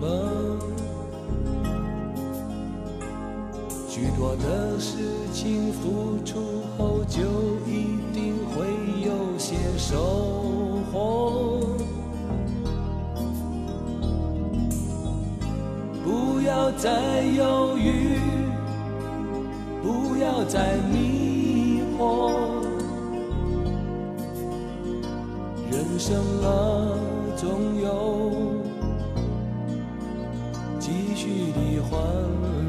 么。许多的事情付出后，就一定会有些收获。不要再犹豫，不要再迷惑。人生啊，总有喜欢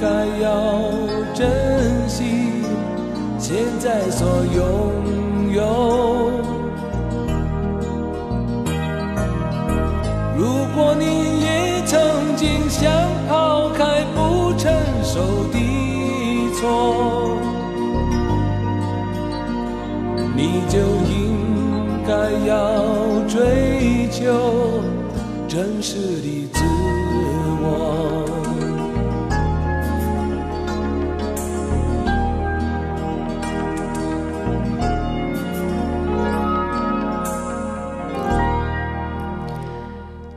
该要珍惜现在所拥有。如果你也曾经想抛开不成熟的错，你就应该要追求真实的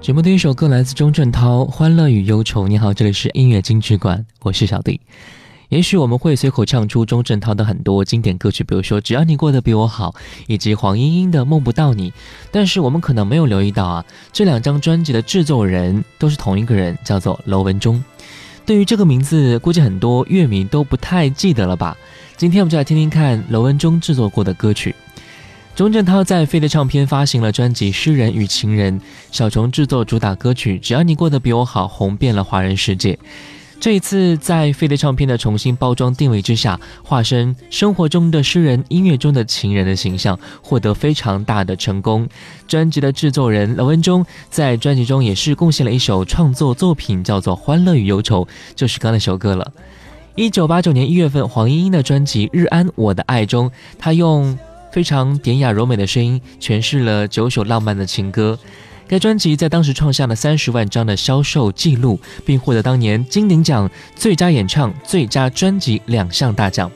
节目第一首歌来自钟镇涛，《欢乐与忧愁》。你好，这里是音乐金曲馆，我是小弟。也许我们会随口唱出钟镇涛的很多经典歌曲，比如说《只要你过得比我好》，以及黄莺莺的《梦不到你》。但是我们可能没有留意到啊，这两张专辑的制作人都是同一个人，叫做娄文忠。对于这个名字，估计很多乐迷都不太记得了吧？今天我们就来听听看娄文忠制作过的歌曲。钟镇涛在飞碟唱片发行了专辑《诗人与情人》，小虫制作主打歌曲《只要你过得比我好》，红遍了华人世界。这一次在飞碟唱片的重新包装定位之下，化身生活中的诗人、音乐中的情人的形象，获得非常大的成功。专辑的制作人娄文忠在专辑中也是贡献了一首创作作品，叫做《欢乐与忧愁》，就是刚那首歌了。一九八九年一月份，黄莺莺的专辑《日安我的爱》中，她用。非常典雅柔美的声音诠释了九首浪漫的情歌。该专辑在当时创下了三十万张的销售记录，并获得当年金鼎奖最佳演唱、最佳专辑两项大奖。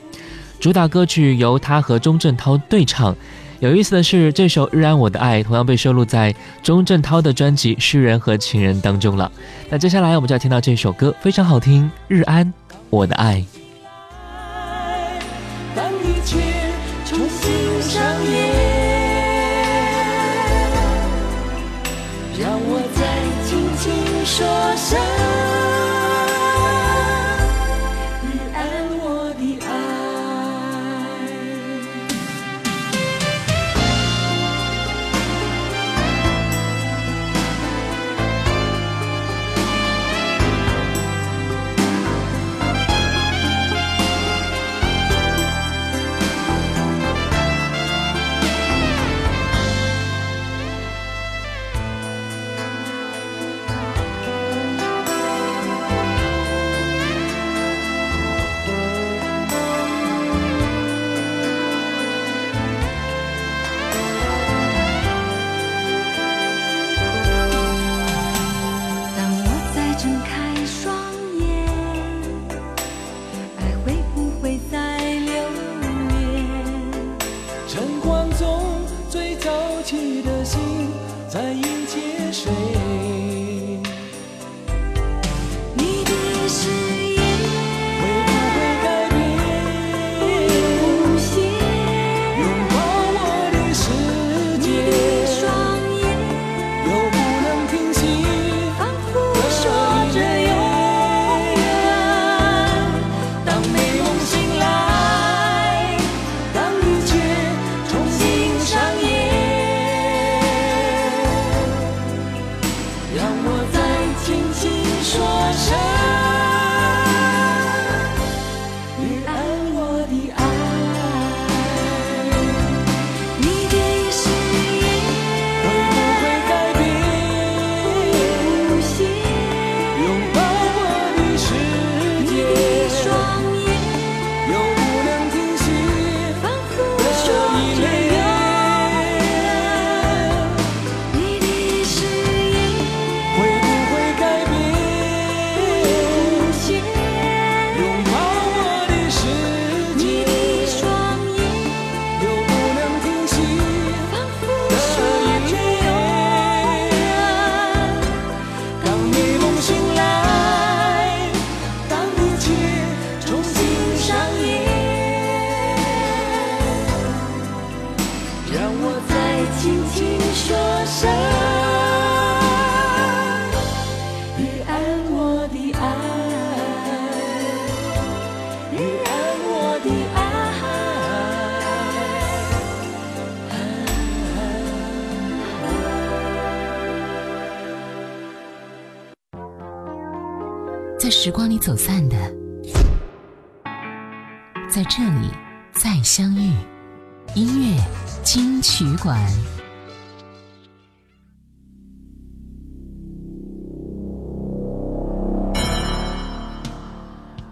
主打歌曲由他和钟镇涛对唱。有意思的是，这首《日安我的爱》同样被收录在钟镇涛的专辑《诗人和情人》当中了。那接下来我们就要听到这首歌，非常好听，《日安我的爱》。说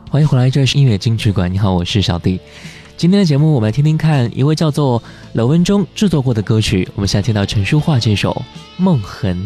欢迎回来，这是音乐金曲馆。你好，我是小弟。今天的节目，我们来听听看一位叫做刘文忠制作过的歌曲。我们现在听到陈淑桦这首《梦痕》。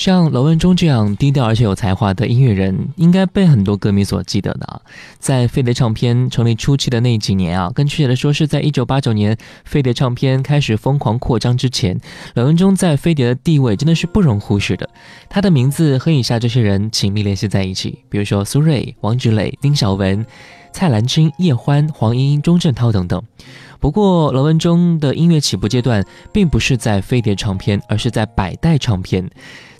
像罗文忠这样低调而且有才华的音乐人，应该被很多歌迷所记得的。在飞碟唱片成立初期的那几年啊，更确切的说，是在一九八九年飞碟唱片开始疯狂扩张之前，罗文忠在飞碟的地位真的是不容忽视的。他的名字和以下这些人紧密联系在一起，比如说苏芮、王芷蕾、丁晓雯、蔡澜君、叶欢、黄莺、钟镇涛等等。不过，罗文忠的音乐起步阶段并不是在飞碟唱片，而是在百代唱片。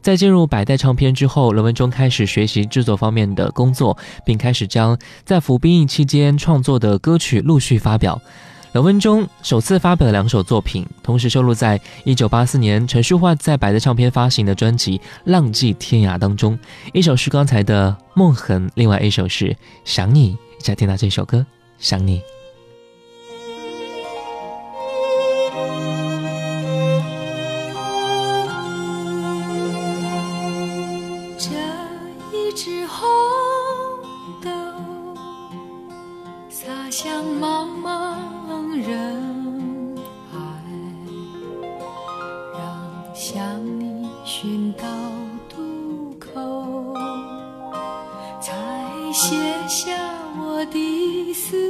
在进入百代唱片之后，罗文忠开始学习制作方面的工作，并开始将在服兵役期间创作的歌曲陆续发表。罗文忠首次发表了两首作品，同时收录在1984年陈淑桦在百代唱片发行的专辑《浪迹天涯》当中。一首是刚才的《梦痕》，另外一首是《想你》。一起听到这首歌《想你》。向你寻到渡口才卸下我的思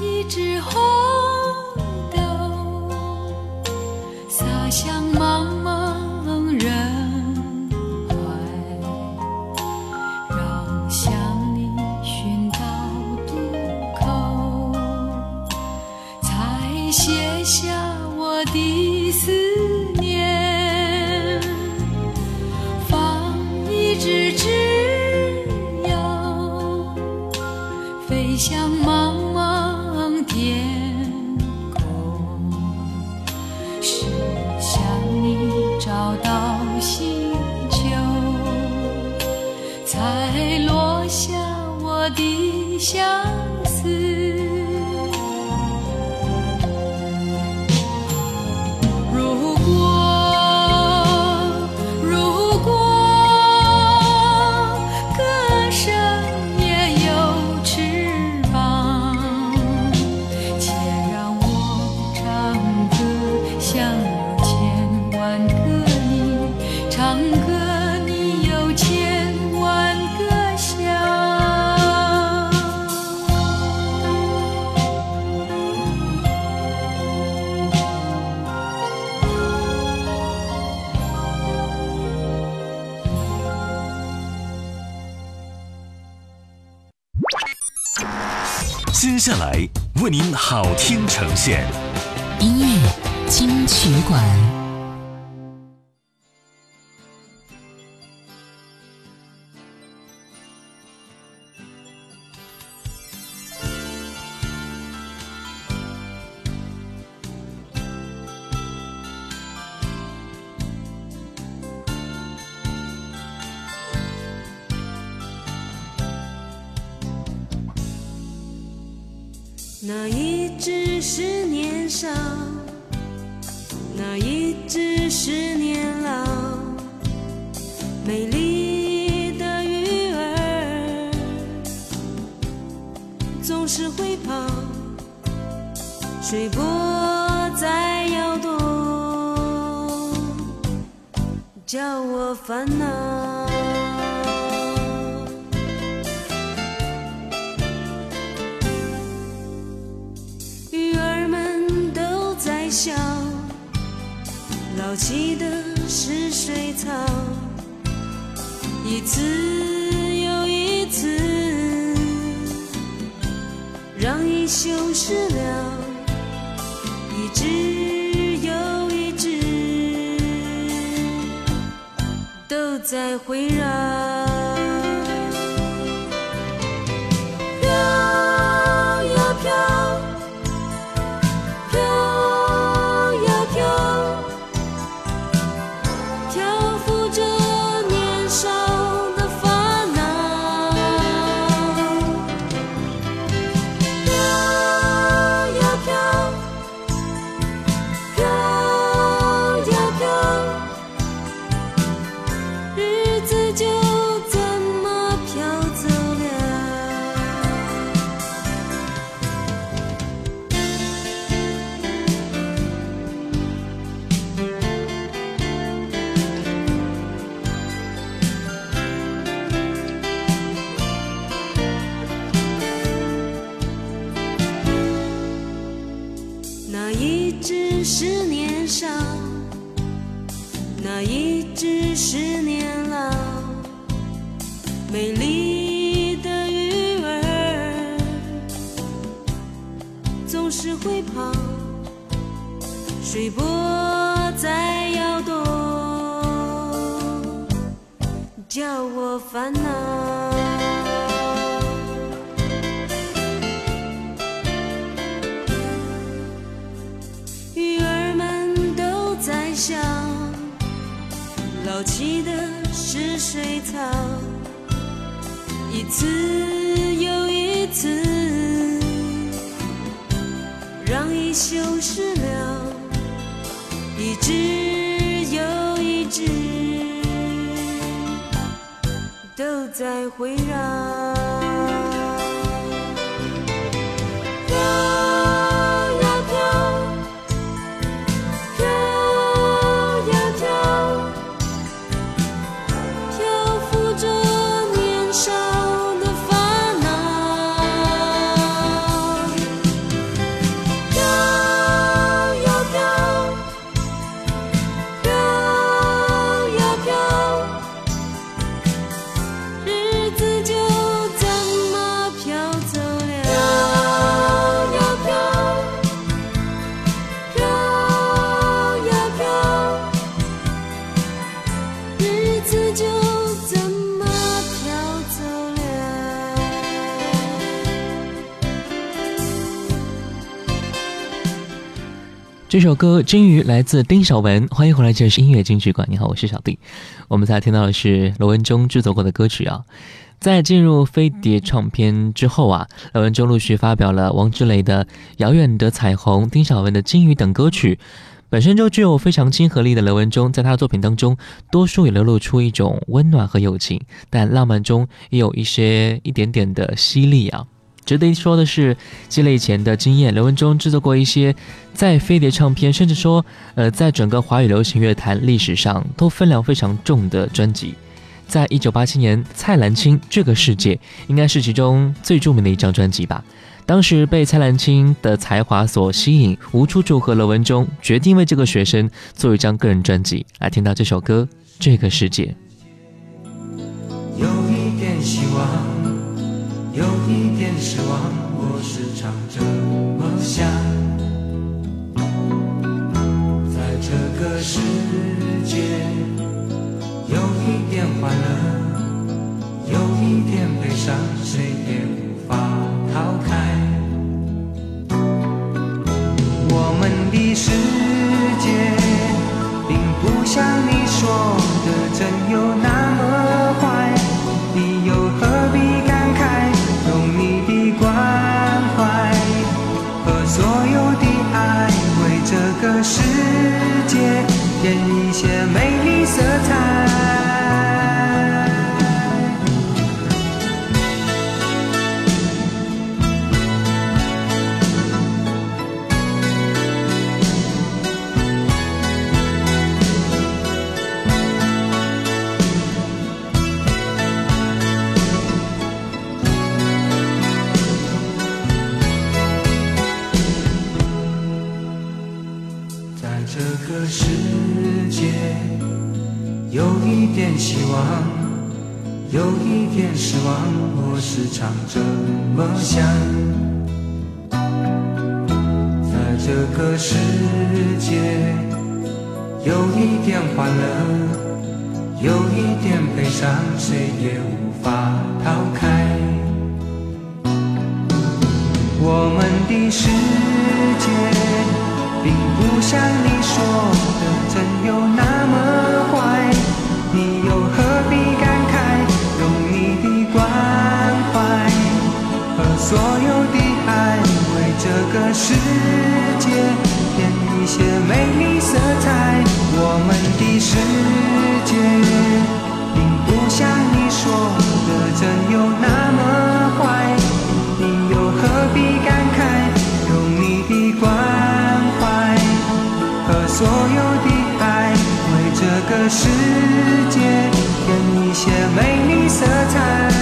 一枝红豆，洒向茫。接下来为您好听呈现，音乐金曲馆。早起的是水草，一次又一次，让已休失了，一只又一只，都在围绕。那一直是年老美丽的鱼儿，总是会跑，水波在摇动，叫我烦恼。你的是水草，一次又一次，让已休失了。一只又一只，都在围绕。这首歌《金鱼》来自丁晓文，欢迎回来，这里是音乐金曲馆。你好，我是小弟。我们才听到的是罗文中制作过的歌曲啊。在进入飞碟唱片之后啊，罗文中陆续发表了王志磊的《遥远的彩虹》、丁晓文的《金鱼》等歌曲。本身就具有非常亲和力的罗文中，在他的作品当中，多数也流露出一种温暖和友情，但浪漫中也有一些一点点的犀利啊。值得一说的是，积累以前的经验，刘文忠制作过一些在飞碟唱片，甚至说，呃，在整个华语流行乐坛历史上都分量非常重的专辑。在一九八七年，蔡澜清《这个世界》应该是其中最著名的一张专辑吧。当时被蔡澜清的才华所吸引，无处祝贺刘文忠，决定为这个学生做一张个人专辑。来听到这首歌《这个世界》。有一点希望。一点失望，我时常这么想。在这个世界，望，我时常这么想。在这个世界，有一点欢乐。有一点悲伤，谁也无法逃开。我们的世界并不像你说的真有那么坏，你又何必所有的爱，为这个世界添一些美丽色彩。我们的世界并不像你说的真有那么坏，你又何必感慨？用你的关怀和所有的爱，为这个世界添一些美丽色彩。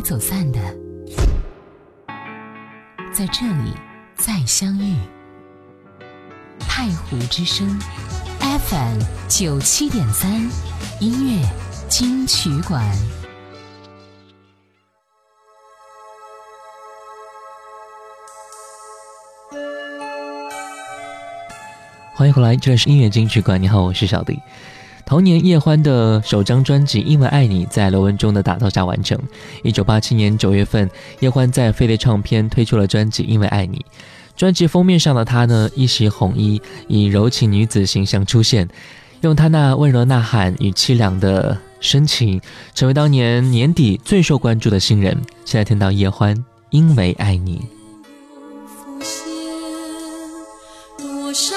走散的，在这里再相遇。太湖之声，FM 九七点三，音乐金曲馆。欢迎回来，这里是音乐金曲馆。你好，我是小迪。同年，叶欢的首张专辑《因为爱你》在罗文中的打造下完成。一九八七年九月份，叶欢在飞碟唱片推出了专辑《因为爱你》。专辑封面上的她呢，一袭红衣，以柔情女子形象出现，用她那温柔呐喊与凄凉的深情，成为当年年底最受关注的新人。现在听到叶欢《因为爱你》。多少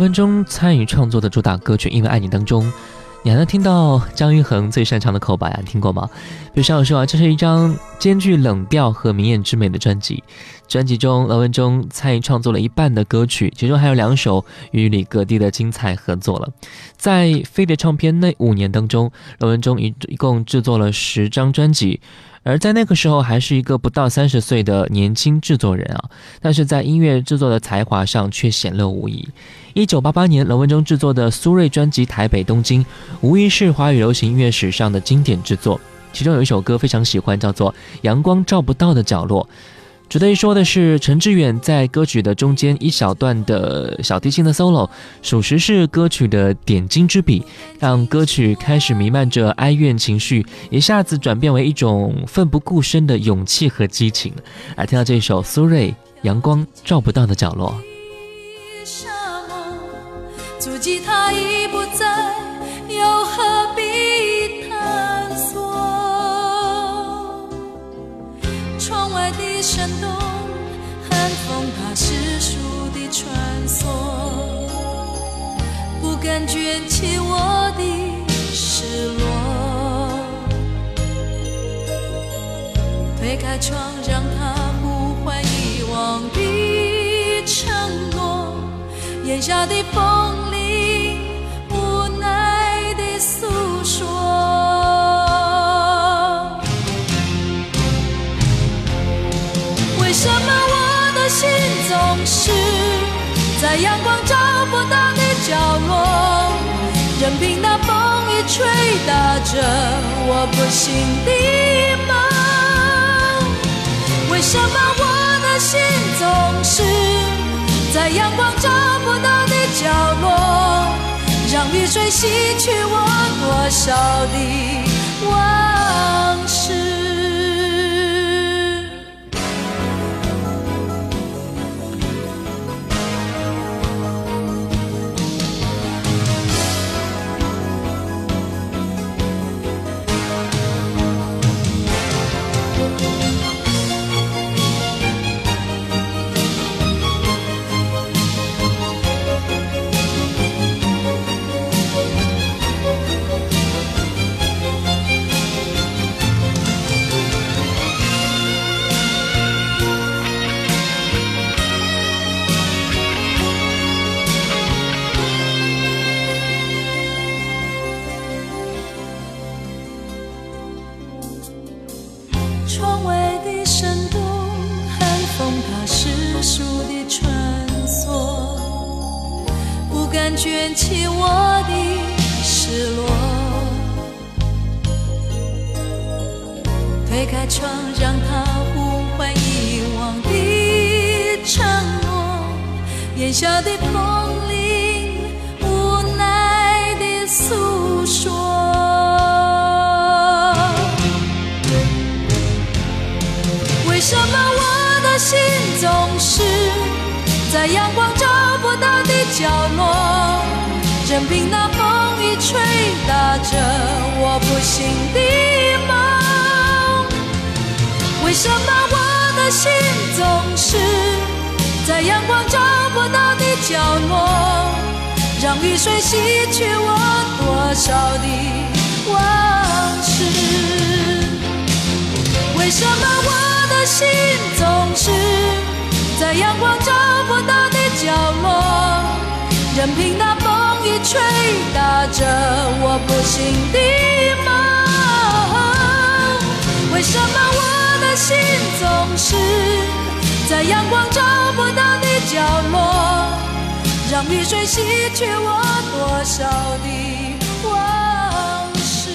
文中参与创作的主打歌曲《因为爱你》当中，你还能听到张育恒最擅长的口白啊，你听过吗？比如上说啊，这是一张兼具冷调和明艳之美的专辑。专辑中，罗文中参与创作了一半的歌曲，其中还有两首与李格弟的精彩合作了。在飞碟唱片那五年当中，罗文中一一共制作了十张专辑。而在那个时候，还是一个不到三十岁的年轻制作人啊，但是在音乐制作的才华上却显露无遗。一九八八年，龙文中制作的苏芮专辑《台北东京》，无疑是华语流行音乐史上的经典之作。其中有一首歌非常喜欢，叫做《阳光照不到的角落》。值得一说的是，陈志远在歌曲的中间一小段的小提琴的 solo，属实是歌曲的点睛之笔，让歌曲开始弥漫着哀怨情绪，一下子转变为一种奋不顾身的勇气和激情。来听到这首苏芮《阳光照不到的角落》。沙漠，足迹它已不在，卷起我的失落。推开窗，让它呼唤遗忘的承诺。眼下的风铃无奈地诉说。为什么我的心总是在阳光照不到的角落，吹打着我不醒的梦？为什么我的心总是在阳光照不到的角落，让雨水洗去我多少的往事？在阳光照不到的角落，任凭那风一吹打着我不醒的梦？为什么我的心总是在阳光照不到的角落，让雨水洗去我多少的往事？为什么我的心总是在阳光照不到的角落，任凭那风一吹打着我不醒的梦？为什么我的心总是在阳光照不到的角落，让雨水洗去我多少的往事？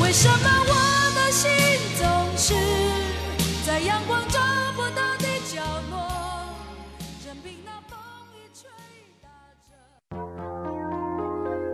为什么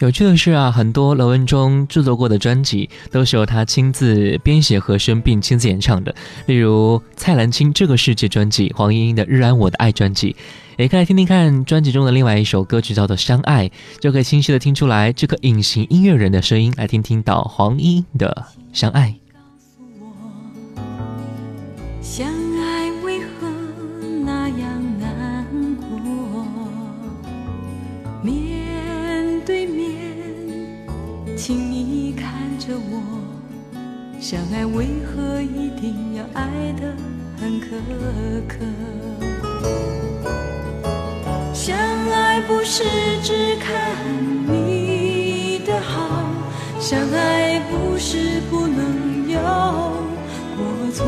有趣的是啊，很多罗文中制作过的专辑都是由他亲自编写和声并亲自演唱的，例如蔡澜清《这个世界》专辑、黄莺莺的《日安我的爱》专辑，也可以来听听看专辑中的另外一首歌曲叫做《相爱》，就可以清晰的听出来这个隐形音乐人的声音。来听听到黄莺莺的《相爱》。定要爱得很苛刻？相爱不是只看你的好，相爱不是不能有过错。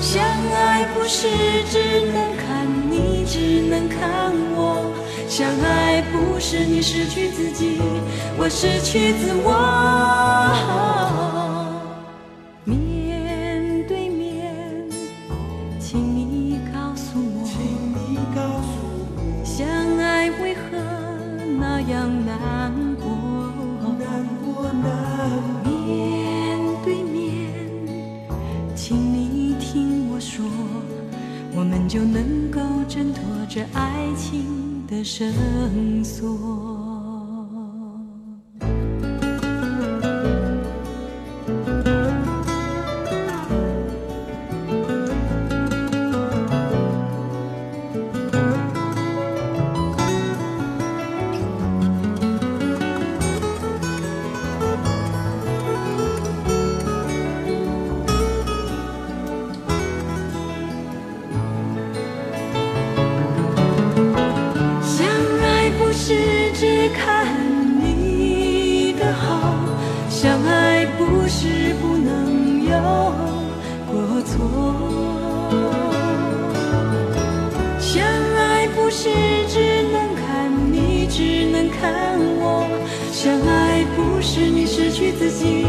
相爱不是只能看你，只能看我。相爱不是你失去自己，我失去自我。面对面，请你告诉我，相爱为何那样难过？面对面。请你听我说，我们就能够挣脱这爱情的绳索。不是只能看你，只能看我。相爱不是你失去自己，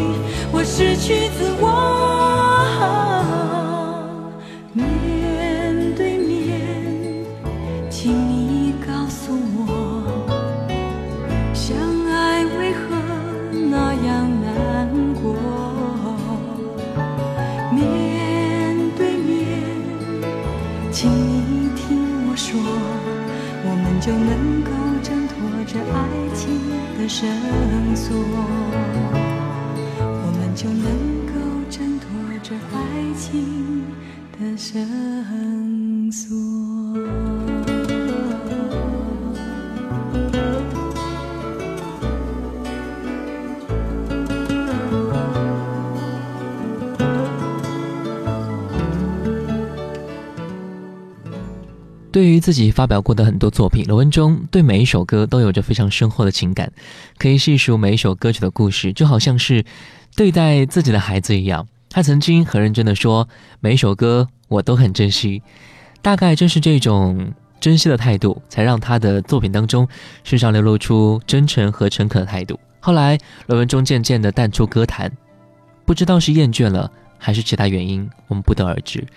我失去自我。这爱情的绳索，我们就能够挣脱这爱情的绳索。对于自己发表过的很多作品，罗文中对每一首歌都有着非常深厚的情感，可以细数每一首歌曲的故事，就好像是对待自己的孩子一样。他曾经很认真的说，每一首歌我都很珍惜。大概正是这种珍惜的态度，才让他的作品当中时常流露出真诚和诚恳的态度。后来，罗文中渐渐的淡出歌坛，不知道是厌倦了，还是其他原因，我们不得而知。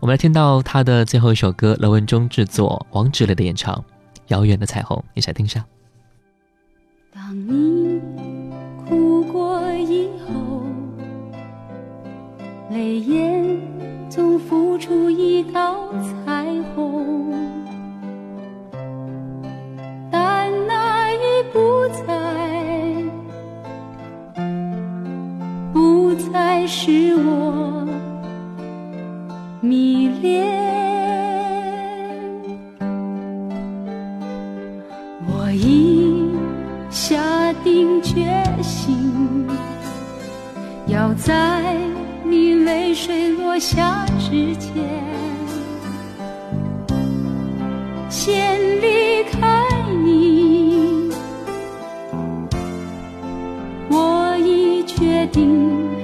我们来听到他的最后一首歌，罗文中制作，王志磊的演唱，《遥远的彩虹》，一起来听一下。当你哭过以后，泪眼总浮出一道彩虹，但那已不再，不再是我迷恋。我已下定决心，要在你泪水落下之前，先离开你。我已决定